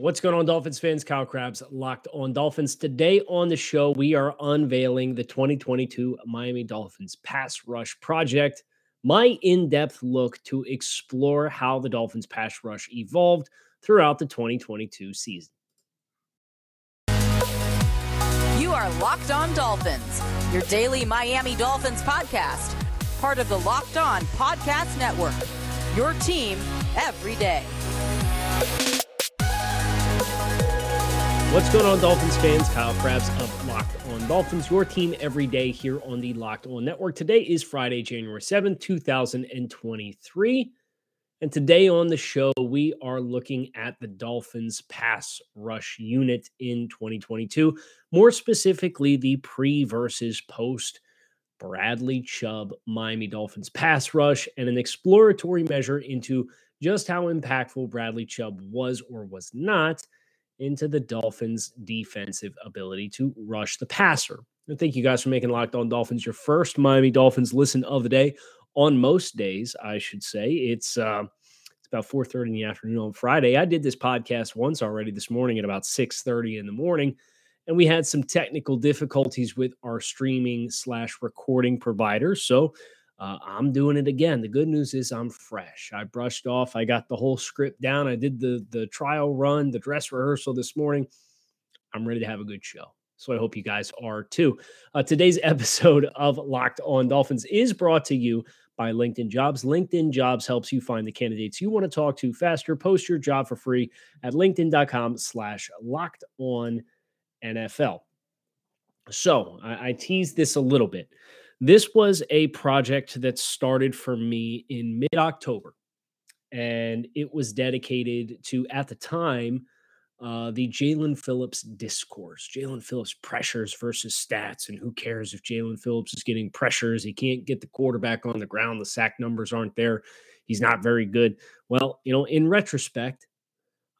What's going on, Dolphins fans? Kyle Crabbs, Locked on Dolphins. Today on the show, we are unveiling the 2022 Miami Dolphins Pass Rush Project, my in depth look to explore how the Dolphins pass rush evolved throughout the 2022 season. You are Locked on Dolphins, your daily Miami Dolphins podcast, part of the Locked on Podcast Network. Your team every day. What's going on, Dolphins fans? Kyle Crabbs of Locked on Dolphins, your team every day here on the Locked on Network. Today is Friday, January 7th, 2023. And today on the show, we are looking at the Dolphins pass rush unit in 2022, more specifically, the pre versus post Bradley Chubb Miami Dolphins pass rush and an exploratory measure into just how impactful Bradley Chubb was or was not into the Dolphins' defensive ability to rush the passer. And thank you guys for making Locked On Dolphins your first Miami Dolphins listen of the day. On most days, I should say, it's uh, it's about 4:30 in the afternoon on Friday. I did this podcast once already this morning at about 6:30 in the morning, and we had some technical difficulties with our streaming slash recording provider. So uh, I'm doing it again. The good news is I'm fresh. I brushed off. I got the whole script down. I did the the trial run, the dress rehearsal this morning. I'm ready to have a good show. So I hope you guys are too. Uh, today's episode of Locked On Dolphins is brought to you by LinkedIn Jobs. LinkedIn Jobs helps you find the candidates you want to talk to faster. Post your job for free at LinkedIn.com slash locked on NFL. So I, I teased this a little bit. This was a project that started for me in mid October, and it was dedicated to, at the time, uh, the Jaelan Phillips discourse. Jaelan Phillips pressures versus stats, and who cares if Jaelan Phillips is getting pressures? He can't get the quarterback on the ground. The sack numbers aren't there. He's not very good. Well, you know, in retrospect,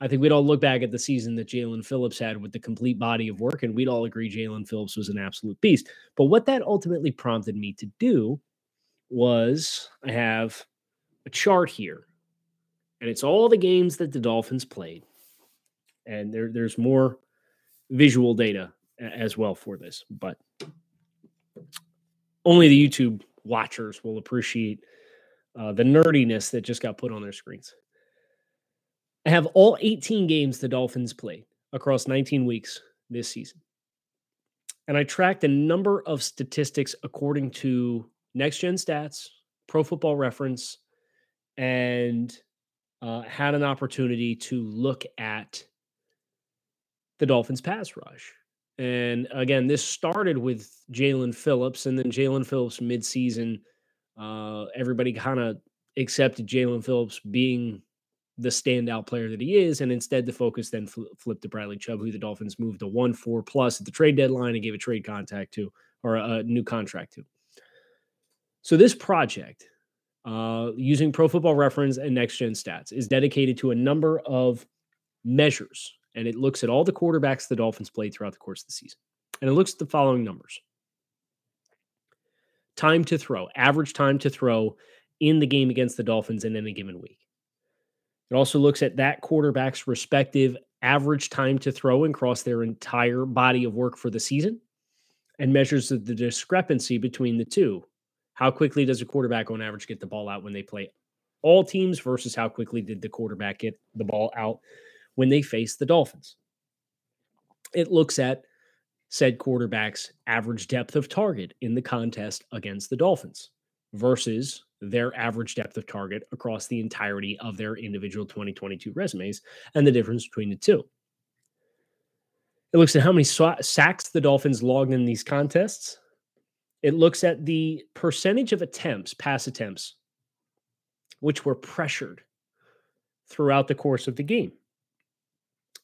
I think we'd all look back at the season that Jaelan Phillips had with the complete body of work, and we'd all agree Jaelan Phillips was an absolute beast. But what that ultimately prompted me to do was I have a chart here, and it's all the games that the Dolphins played. And there, there's more visual data as well for this, but only the YouTube watchers will appreciate uh, the nerdiness that just got put on their screens. I have all 18 games the Dolphins played across 19 weeks this season. And I tracked a number of statistics according to Next Gen Stats, Pro Football Reference, and uh, had an opportunity to look at the Dolphins pass rush. And again, this started with Jaelan Phillips, and then Jaelan Phillips midseason. Uh, everybody kind of accepted Jaelan Phillips being the standout player that he is, and instead the focus then fl- flipped to Bradley Chubb, who the Dolphins moved to one four plus at the trade deadline and gave a trade contact to or a, a new contract to. So this project, uh, using Pro Football Reference and Next Gen Stats, is dedicated to a number of measures, and it looks at all the quarterbacks the Dolphins played throughout the course of the season, and it looks at the following numbers: time to throw, average time to throw in the game against the Dolphins in any given week it also looks at that quarterback's respective average time to throw across their entire body of work for the season and measures the discrepancy between the two. How quickly does a quarterback on average get the ball out when they play all teams versus how quickly did the quarterback get the ball out when they face the Dolphins? It looks at said quarterback's average depth of target in the contest against the Dolphins versus their average depth of target across the entirety of their individual 2022 resumes and the difference between the two. It looks at how many sacks the Dolphins logged in these contests. It looks at the percentage of attempts, pass attempts, which were pressured throughout the course of the game.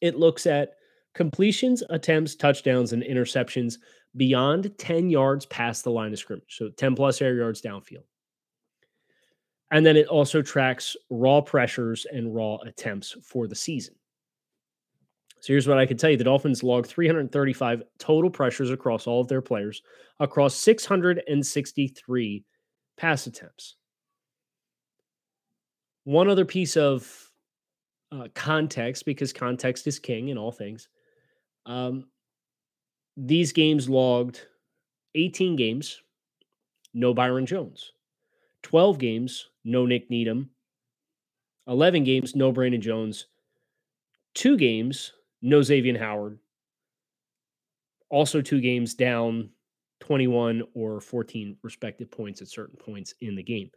It looks at completions, attempts, touchdowns, and interceptions beyond 10 yards past the line of scrimmage. So 10 plus air yards downfield. And then it also tracks raw pressures and raw attempts for the season. So here's what I can tell you the Dolphins logged 335 total pressures across all of their players, across 663 pass attempts. One other piece of uh, context, because context is king in all things, um, these games logged 18 games, no Byron Jones, 12 games, no Nik Needham, 11 games, no Brandon Jones, two games, no Xavier Howard, also two games down 21 or 14 respective points at certain points in the game.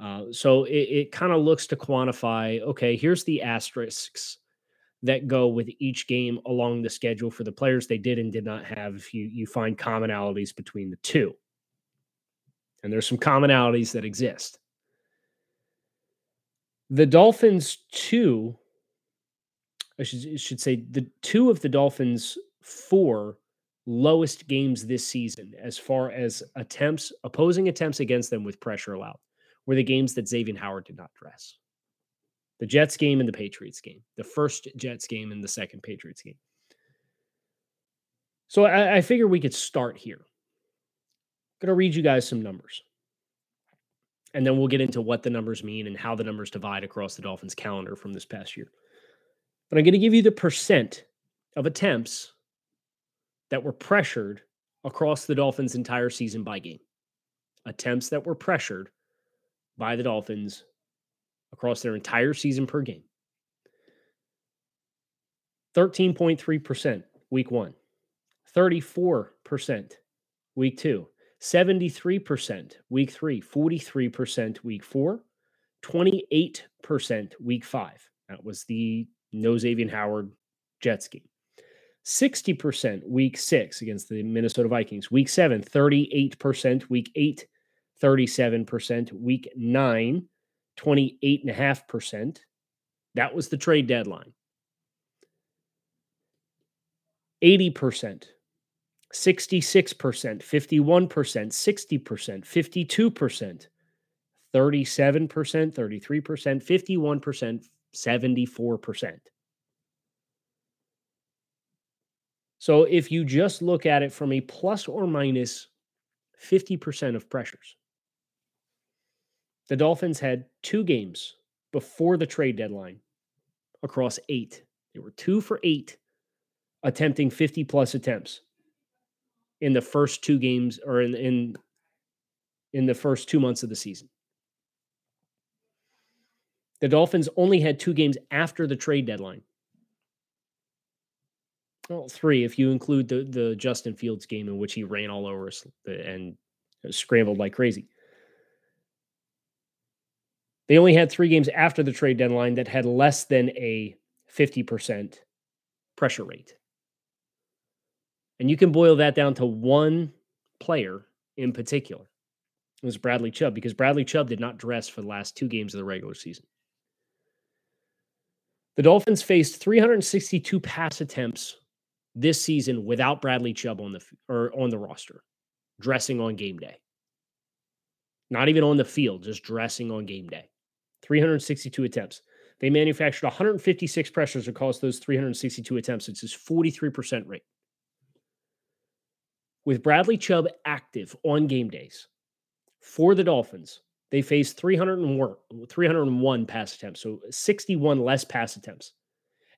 Uh, so it, it kind of looks to quantify okay, here's the asterisks that go with each game along the schedule for the players they did and did not have. If you, you find commonalities between the two, and there's some commonalities that exist. The Dolphins, two, I should, should say, the two of the Dolphins' four lowest games this season as far as attempts, opposing attempts against them with pressure allowed, were the games that Xavier Howard did not dress. The Jets game and the Patriots game, the first Jets game and the second Patriots game. So I, I figure we could start here. Going to read you guys some numbers. And then we'll get into what the numbers mean and how the numbers divide across the Dolphins calendar from this past year. But I'm going to give you the percent of attempts that were pressured across the Dolphins' entire season by game. Attempts that were pressured by the Dolphins across their entire season per game. 13.3% week one, 34% week two, 73% week three, 43% week four, 28% week five. That was the no Xavier Howard Jets game. 60% week six against the Minnesota Vikings. Week seven, 38%. Week eight, 37%. Week nine, 28.5%. That was the trade deadline. 80%, 66%, 51%, 60%, 52%, 37%, 33%, 51%, 74%. So if you just look at it from a plus or minus 50% of pressures, the Dolphins had two games before the trade deadline across eight. They were two for eight, attempting 50 plus attempts in the first two games or in, in, in the first two months of the season. The Dolphins only had two games after the trade deadline well, three if you include the the Justin Fields game in which he ran all over us and scrambled like crazy. They only had three games after the trade deadline that had less than a 50% pressure rate. And you can boil that down to one player in particular. It was Bradley Chubb because Bradley Chubb did not dress for the last two games of the regular season. The Dolphins faced 362 pass attempts this season without Bradley Chubb on the or on the roster, dressing on game day. Not even on the field, just dressing on game day. 362 attempts. They manufactured 156 pressures across those 362 attempts. It's his 43% rate. With Bradley Chubb active on game days for the Dolphins, they faced 301, 301 pass attempts, so 61 less pass attempts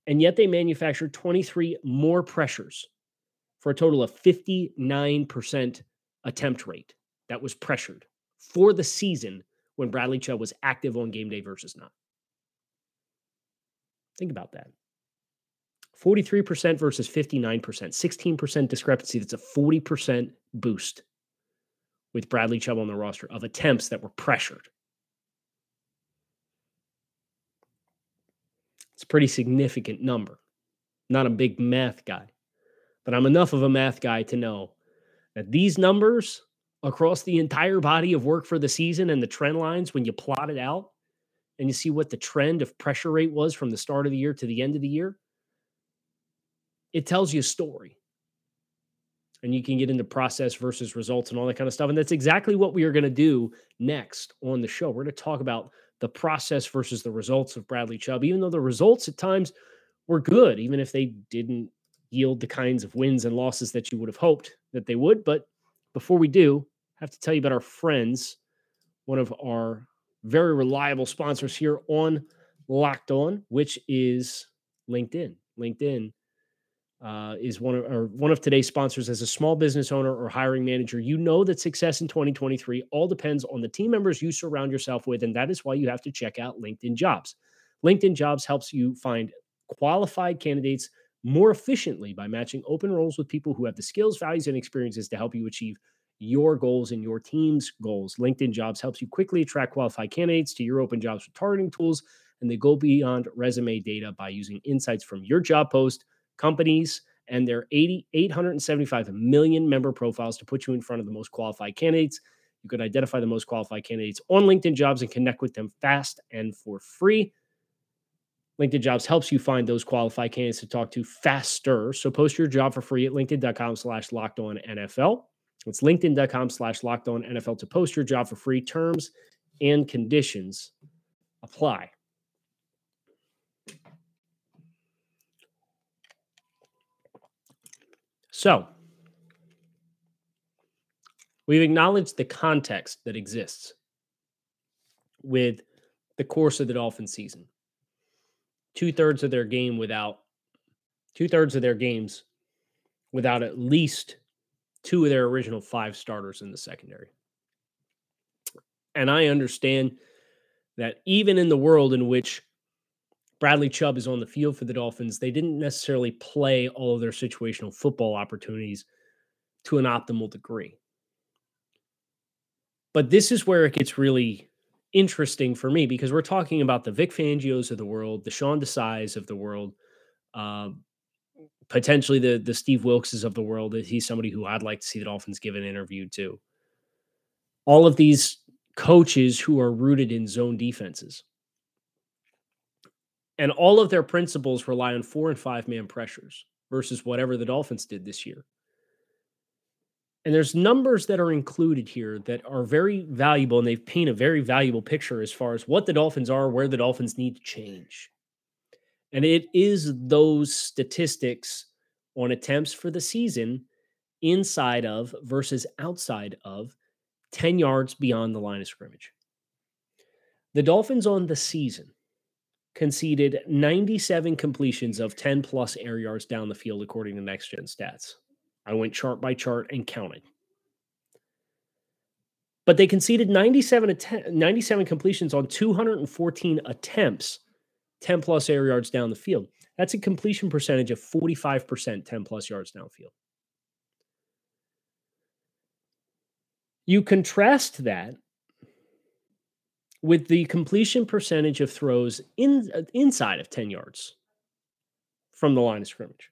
and yet they manufactured 23 more pressures for a total of 59% attempt rate that was pressured for the season when Bradley Chubb was active on game day versus not. Think about that. 43% versus 59%, 16% discrepancy. That's a 40% boost with Bradley Chubb on the roster of attempts that were pressured. It's a pretty significant number. Not a big math guy, but I'm enough of a math guy to know that these numbers across the entire body of work for the season and the trend lines, when you plot it out and you see what the trend of pressure rate was from the start of the year to the end of the year, it tells you a story. And you can get into process versus results and all that kind of stuff. And that's exactly what we are going to do next on the show. We're going to talk about the process versus the results of Bradley Chubb, even though the results at times were good, even if they didn't yield the kinds of wins and losses that you would have hoped that they would. But before we do, I have to tell you about our friends, one of our very reliable sponsors here on Locked On, which is LinkedIn. LinkedIn uh, is one of or one of today's sponsors. As a small business owner or hiring manager, you know that success in 2023 all depends on the team members you surround yourself with, and that is why you have to check out LinkedIn Jobs. LinkedIn Jobs helps you find qualified candidates more efficiently by matching open roles with people who have the skills, values, and experiences to help you achieve your goals and your team's goals. LinkedIn Jobs helps you quickly attract qualified candidates to your open jobs with targeting tools, and they go beyond resume data by using insights from your job post, companies, and their 80, 875 million member profiles to put you in front of the most qualified candidates. You can identify the most qualified candidates on LinkedIn Jobs and connect with them fast and for free. LinkedIn Jobs helps you find those qualified candidates to talk to faster. So post your job for free at LinkedIn.com slash locked on NFL. It's LinkedIn.com slash locked on NFL to post your job for free. Terms and conditions apply. So, we've acknowledged the context that exists with the course of the Dolphin season. Two thirds of their game without, two thirds of their games without at least two of their original five starters in the secondary. And I understand that even in the world in which Bradley Chubb is on the field for the Dolphins, they didn't necessarily play all of their situational football opportunities to an optimal degree. But this is where it gets really interesting for me because we're talking about the Vic Fangios of the world, the Sean Desais of the world, uh, potentially the the Steve Wilkses of the world. He's somebody who I'd like to see the Dolphins give an interview to. All of these coaches who are rooted in zone defenses. And all of their principles rely on four and five man pressures versus whatever the Dolphins did this year. And there's numbers that are included here that are very valuable and they paint a very valuable picture as far as what the Dolphins are, where the Dolphins need to change. And it is those statistics on attempts for the season inside of versus outside of 10 yards beyond the line of scrimmage. The Dolphins on the season conceded 97 completions of 10 plus air yards down the field, according to next gen stats. I went chart by chart and counted. But they conceded 97, att- 97 completions on 214 attempts 10 plus air yards down the field. That's a completion percentage of 45%, 10 plus yards downfield. You contrast that with the completion percentage of throws in, uh, inside of 10 yards from the line of scrimmage.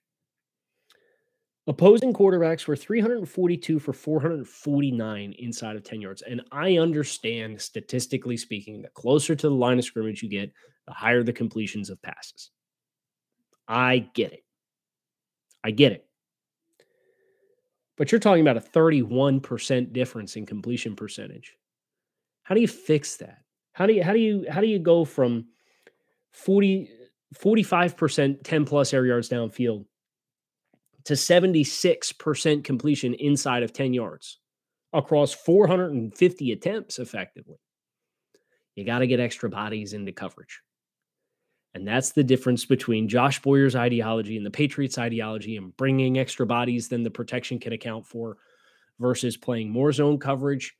Opposing quarterbacks were 342 for 449 inside of 10 yards. And I understand, statistically speaking, that closer to the line of scrimmage you get, the higher the completions of passes. I get it. I get it. But you're talking about a 31% difference in completion percentage. How do you fix that? How do you how do you how do you go from 40 45% 10 plus air yards downfield to 76% completion inside of 10 yards across 450 attempts effectively? You got to get extra bodies into coverage. And that's the difference between Josh Boyer's ideology and the Patriots' ideology and bringing extra bodies than the protection can account for versus playing more zone coverage,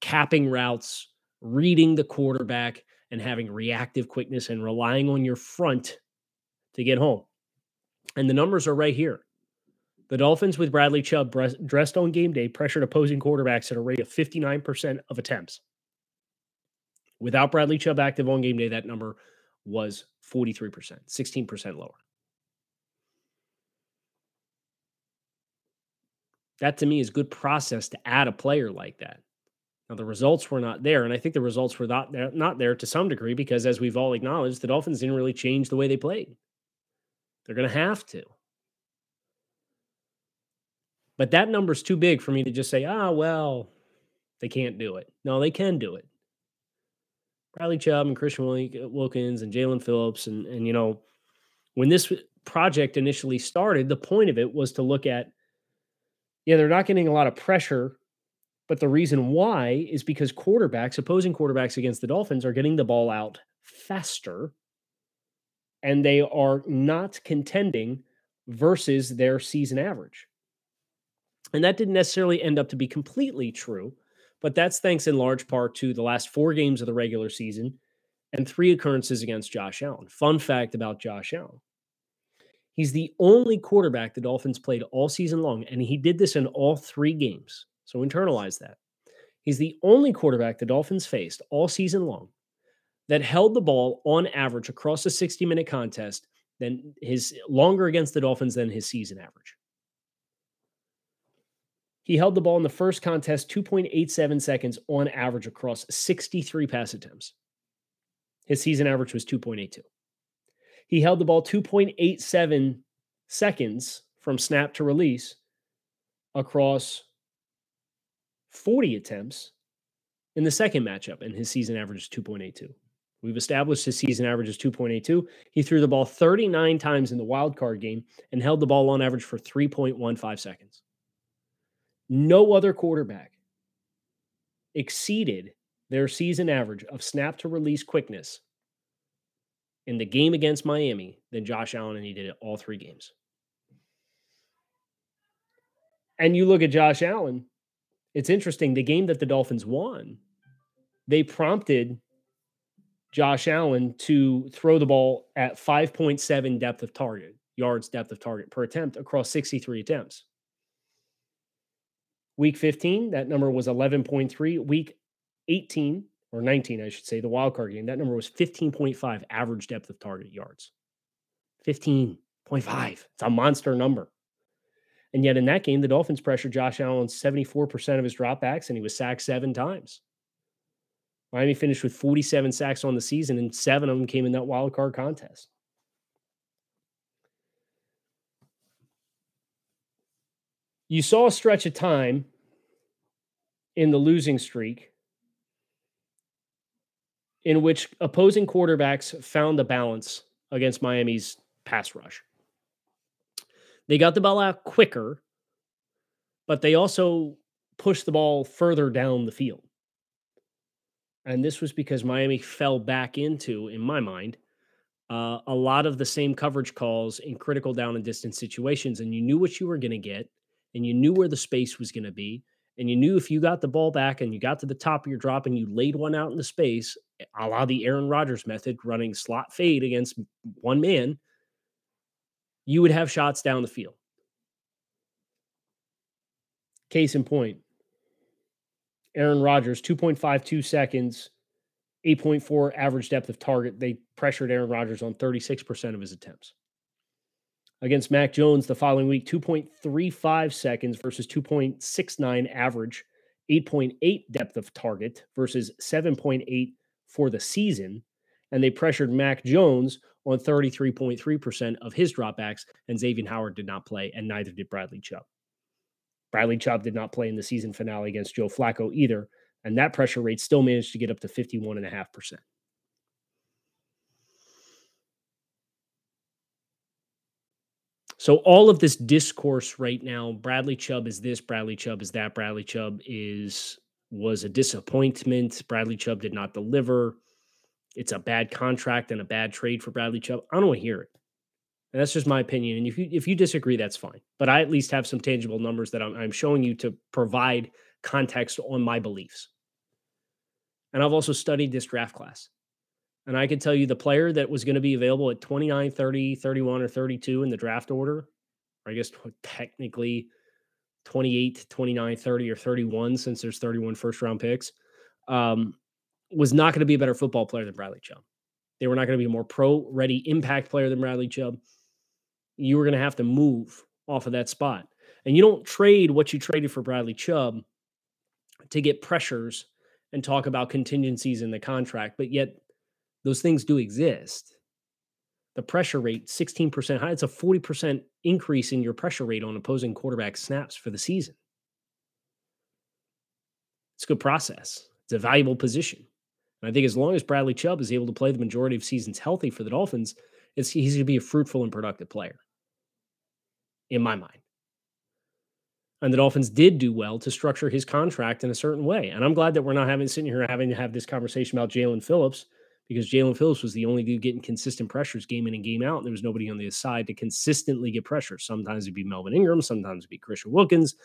capping routes, reading the quarterback, and having reactive quickness and relying on your front to get home. And the numbers are right here. The Dolphins with Bradley Chubb dressed on game day pressured opposing quarterbacks at a rate of 59% of attempts. Without Bradley Chubb active on game day, that number was 43%, 16% lower. That to me is good process to add a player like that. Now the results were not there, and I think the results were not there, not there to some degree because, as we've all acknowledged, the Dolphins didn't really change the way they played. They're going to have to. But that number's too big for me to just say, ah, well, they can't do it. No, they can do it. Bradley Chubb and Christian Wilkins and Jaelan Phillips. And, and, you know, when this project initially started, the point of it was to look at, yeah, they're not getting a lot of pressure. But the reason why is because quarterbacks, opposing quarterbacks against the Dolphins, are getting the ball out faster and they are not contending versus their season average. And that didn't necessarily end up to be completely true, but that's thanks in large part to the last four games of the regular season and three occurrences against Josh Allen. Fun fact about Josh Allen he's the only quarterback the Dolphins played all season long, and he did this in all three games. So internalize that. He's the only quarterback the Dolphins faced all season long that held the ball on average across a 60 minute contest than his longer against the Dolphins than his season average. He held the ball in the first contest 2.87 seconds on average across 63 pass attempts. His season average was 2.82. He held the ball 2.87 seconds from snap to release across 40 attempts in the second matchup, and his season average is 2.82. We've established his season average is 2.82. He threw the ball 39 times in the wild card game and held the ball on average for 3.15 seconds. No other quarterback exceeded their season average of snap to release quickness in the game against Miami than Josh Allen, and he did it all three games. And you look at Josh Allen, it's interesting. The game that the Dolphins won, they prompted Josh Allen to throw the ball at 5.7 depth of target, yards depth of target per attempt across 63 attempts. Week 15, that number was 11.3. Week 18 or 19, I should say, the wild card game, that number was 15.5 average depth of target yards. 15.5. It's a monster number. And yet in that game, the Dolphins pressured Josh Allen 74% of his dropbacks, and he was sacked seven times. Miami finished with 47 sacks on the season, and seven of them came in that wild card contest. You saw a stretch of time in the losing streak in which opposing quarterbacks found a balance against Miami's pass rush. They got the ball out quicker, but they also pushed the ball further down the field. And this was because Miami fell back into, in my mind, uh, a lot of the same coverage calls in critical down and distance situations. And you knew what you were going to get, and you knew where the space was going to be. And you knew if you got the ball back and you got to the top of your drop and you laid one out in the space, a la the Aaron Rodgers method, running slot fade against one man, you would have shots down the field. Case in point, Aaron Rodgers, 2.52 seconds, 8.4 average depth of target. They pressured Aaron Rodgers on 36% of his attempts. Against Mac Jones the following week, 2.35 seconds versus 2.69 average, 8.8 depth of target versus 7.8 for the season. And they pressured Mac Jones on 33.3% of his dropbacks, and Xavier Howard did not play, and neither did Bradley Chubb. Bradley Chubb did not play in the season finale against Joe Flacco either, and that pressure rate still managed to get up to 51.5%. So all of this discourse right now, Bradley Chubb is this, Bradley Chubb is that, Bradley Chubb is was a disappointment. Bradley Chubb did not deliver. It's a bad contract and a bad trade for Bradley Chubb. I don't want to hear it. And that's just my opinion. And if you if you disagree, that's fine. But I at least have some tangible numbers that I'm, I'm showing you to provide context on my beliefs. And I've also studied this draft class. And I can tell you the player that was going to be available at 29, 30, 31, or 32 in the draft order, or I guess technically 28, 29, 30, or 31, since there's 31 first round picks, um, was not going to be a better football player than Bradley Chubb. They were not going to be a more pro ready impact player than Bradley Chubb. You were going to have to move off of that spot. And you don't trade what you traded for Bradley Chubb to get pressures and talk about contingencies in the contract, but yet those things do exist the pressure rate 16% high. It's a 40% increase in your pressure rate on opposing quarterback snaps for the season. It's a good process. It's a valuable position. And I think as long as Bradley Chubb is able to play the majority of seasons healthy for the Dolphins, he's going to be a fruitful and productive player, in my mind. And the Dolphins did do well to structure his contract in a certain way. And I'm glad that we're not having sitting here having to have this conversation about Jaelan Phillips because Jaelan Phillips was the only dude getting consistent pressures game in and game out. And there was nobody on the side to consistently get pressure. Sometimes it'd be Melvin Ingram, sometimes it'd be Christian Wilkins,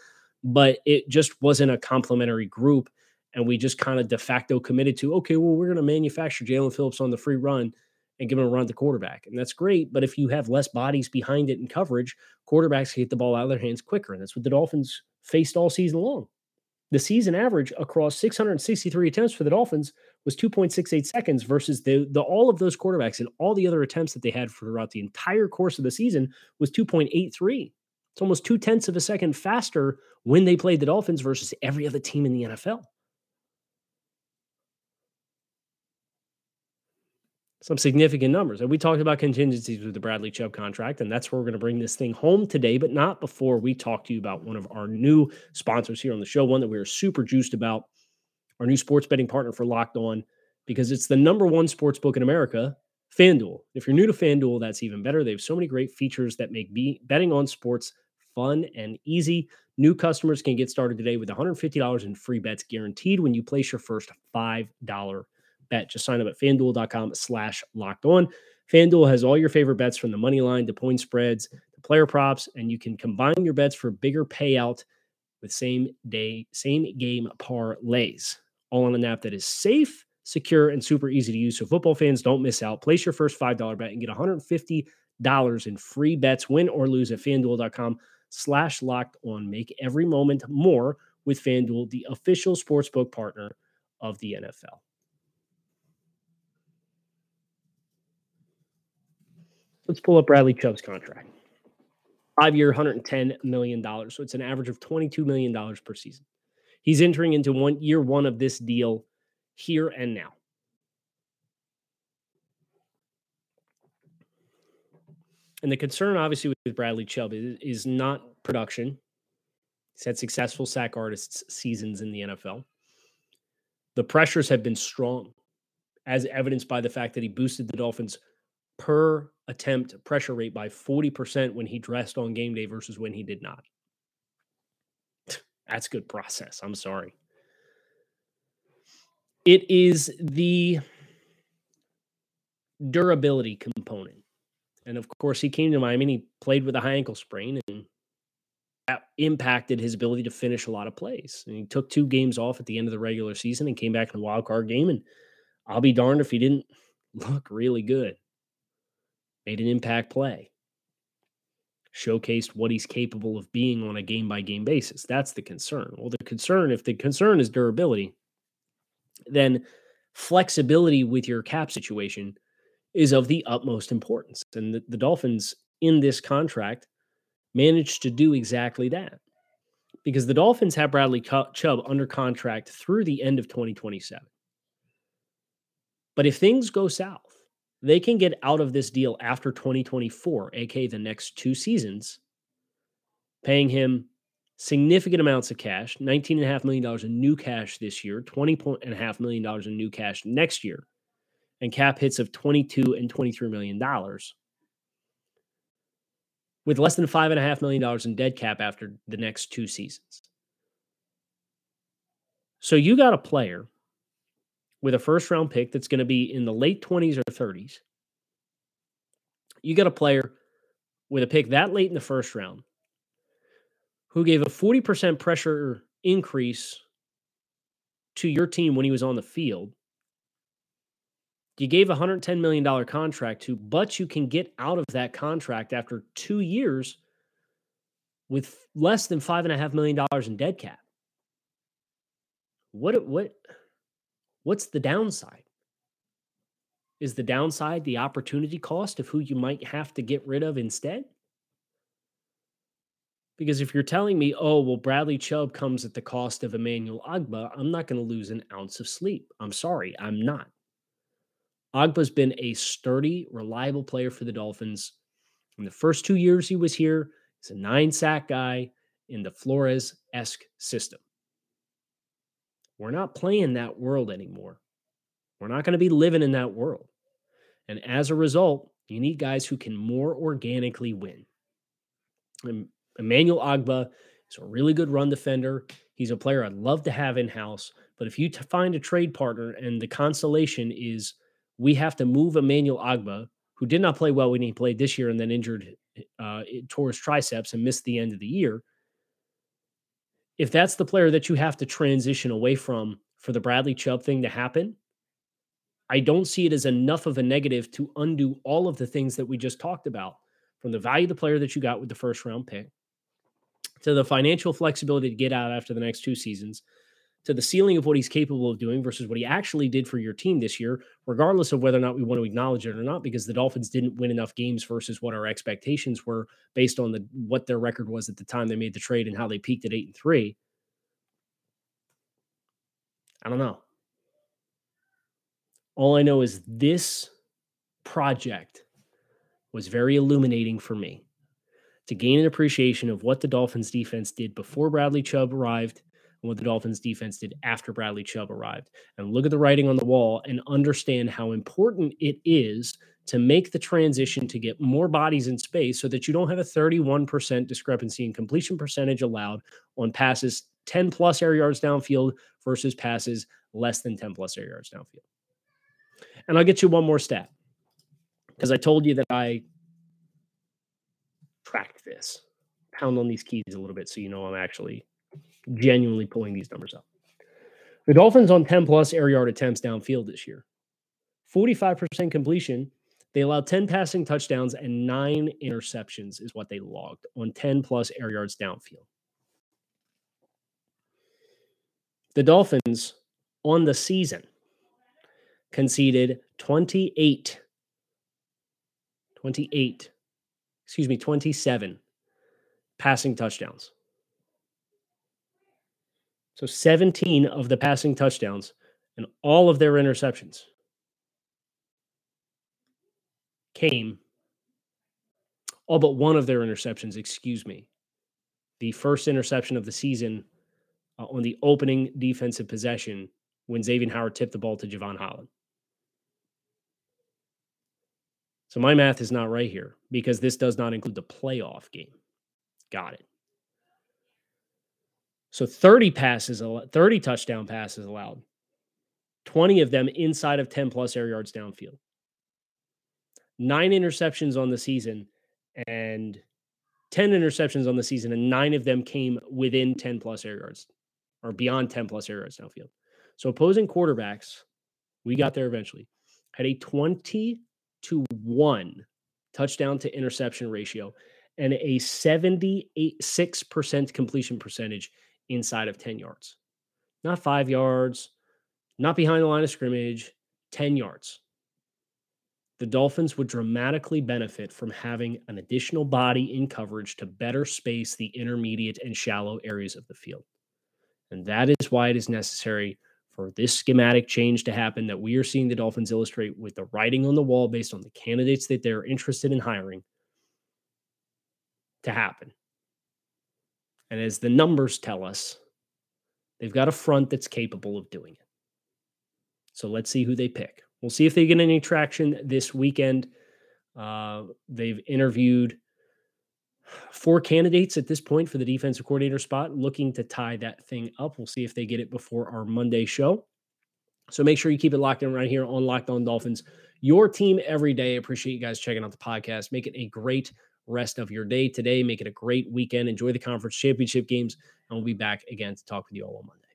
but it just wasn't a complementary group. And we just kind of de facto committed to, okay, well, we're going to manufacture Jaelan Phillips on the free run and give him a run to quarterback. And that's great. But if you have less bodies behind it in coverage, quarterbacks get the ball out of their hands quicker. And that's what the Dolphins faced all season long. The season average across 663 attempts for the Dolphins was 2.68 seconds versus the, the all of those quarterbacks and all the other attempts that they had throughout the entire course of the season was 2.83. It's almost two tenths of a second faster when they played the Dolphins versus every other team in the NFL. Some significant numbers. And we talked about contingencies with the Bradley Chubb contract, and that's where we're going to bring this thing home today, but not before we talk to you about one of our new sponsors here on the show, one that we are super juiced about, our new sports betting partner for Locked On, because it's the number one sports book in America, FanDuel. If you're new to FanDuel, that's even better. They have so many great features that make be- betting on sports fun and easy. New customers can get started today with $150 in free bets guaranteed when you place your first $5 bet. Just sign up at fanduel.com slash locked on. FanDuel has all your favorite bets from the money line to point spreads to player props, and you can combine your bets for bigger payout with same day, same game parlays, all on an app that is safe, secure, and super easy to use. So football fans don't miss out. Place your first $5 bet and get $150 in free bets, win or lose at fanduel.com slash locked on. Make every moment more with FanDuel, the official sportsbook partner of the NFL. Let's pull up Bradley Chubb's contract. Five year, $110 million. So it's an average of $22 million per season. He's entering into one year one of this deal here and now. And the concern, obviously, with Bradley Chubb is, is not production. He's had successful sack artists seasons in the NFL. The pressures have been strong, as evidenced by the fact that he boosted the Dolphins per attempt pressure rate by 40% when he dressed on game day versus when he did not. That's good process. I'm sorry. It is the durability component. And of course, he came to Miami and he played with a high ankle sprain, and that impacted his ability to finish a lot of plays. And he took two games off at the end of the regular season and came back in a wild card game. And I'll be darned if he didn't look really good made an impact play, showcased what he's capable of being on a game by game basis. That's the concern. Well, the concern, if the concern is durability, then flexibility with your cap situation is of the utmost importance. And the, the Dolphins in this contract managed to do exactly that because the Dolphins have Bradley Chubb under contract through the end of 2027. But if things go south, they can get out of this deal after 2024, aka the next two seasons, paying him significant amounts of cash $19.5 million in new cash this year, $20.5 million in new cash next year, and cap hits of 22 and $23 million, with less than $5.5 million in dead cap after the next two seasons. So you got a player with a first round pick that's going to be in the late 20s or 30s, you got a player with a pick that late in the first round who gave a 40% pressure increase to your team when he was on the field. You gave a $110 million contract to, but you can get out of that contract after two years with less than $5.5 million in dead cap. What, what, What's the downside? Is the downside the opportunity cost of who you might have to get rid of instead? Because if you're telling me, oh, well, Bradley Chubb comes at the cost of Emmanuel Ogbah, I'm not going to lose an ounce of sleep. I'm sorry, I'm not. Ogbah's been a sturdy, reliable player for the Dolphins. In the first two years he was here, he's a nine sack guy in the Flores esque system. We're not playing that world anymore. We're not going to be living in that world. And as a result, you need guys who can more organically win. Emmanuel Ogbah is a really good run defender. He's a player I'd love to have in house. But if you find a trade partner and the consolation is we have to move Emmanuel Ogbah, who did not play well when he played this year and then injured uh, tore his triceps and missed the end of the year. If that's the player that you have to transition away from for the Bradley Chubb thing to happen, I don't see it as enough of a negative to undo all of the things that we just talked about from the value of the player that you got with the first round pick to the financial flexibility to get out after the next two seasons to the ceiling of what he's capable of doing versus what he actually did for your team this year, regardless of whether or not we want to acknowledge it or not, because the Dolphins didn't win enough games versus what our expectations were based on the what their record was at the time they made the trade and how they peaked at eight and three. I don't know. All I know is this project was very illuminating for me to gain an appreciation of what the Dolphins defense did before Bradley Chubb arrived and what the Dolphins defense did after Bradley Chubb arrived. And look at the writing on the wall and understand how important it is to make the transition to get more bodies in space so that you don't have a 31% discrepancy in completion percentage allowed on passes 10 plus air yards downfield versus passes less than 10 plus air yards downfield. And I'll get you one more stat because I told you that I tracked this. Pound on these keys a little bit so you know I'm actually genuinely pulling these numbers up. The Dolphins on 10 plus air yard attempts downfield this year. 45% completion. They allowed 10 passing touchdowns and nine interceptions, is what they logged on 10 plus air yards downfield. The Dolphins on the season conceded 28, 28, excuse me, 27 passing touchdowns. So 17 of the passing touchdowns and all of their interceptions came, all but one of their interceptions, excuse me. The first interception of the season uh, on the opening defensive possession when Xavier Howard tipped the ball to Jevon Holland. So my math is not right here because this does not include the playoff game. Got it. So 30 passes, 30 touchdown passes allowed, 20 of them inside of 10 plus air yards downfield. Nine interceptions on the season and 10 interceptions on the season, and nine of them came within 10 plus air yards or beyond 10 plus air yards downfield. So opposing quarterbacks, we got there eventually, had a 20 to 1 touchdown to interception ratio and a 76% completion percentage inside of 10 yards, not five yards, not behind the line of scrimmage, 10 yards. The Dolphins would dramatically benefit from having an additional body in coverage to better space the intermediate and shallow areas of the field. And that is why it is necessary for this schematic change to happen that we are seeing the Dolphins illustrate with the writing on the wall based on the candidates that they're interested in hiring to happen. And as the numbers tell us, they've got a front that's capable of doing it. So let's see who they pick. We'll see if they get any traction this weekend. Uh, they've interviewed four candidates at this point for the defensive coordinator spot, looking to tie that thing up. We'll see if they get it before our Monday show. So make sure you keep it locked in right here on Locked On Dolphins. Your team every day. Appreciate you guys checking out the podcast. Make it a great rest of your day today. Make it a great weekend. Enjoy the conference championship games, and we'll be back again to talk with you all on Monday.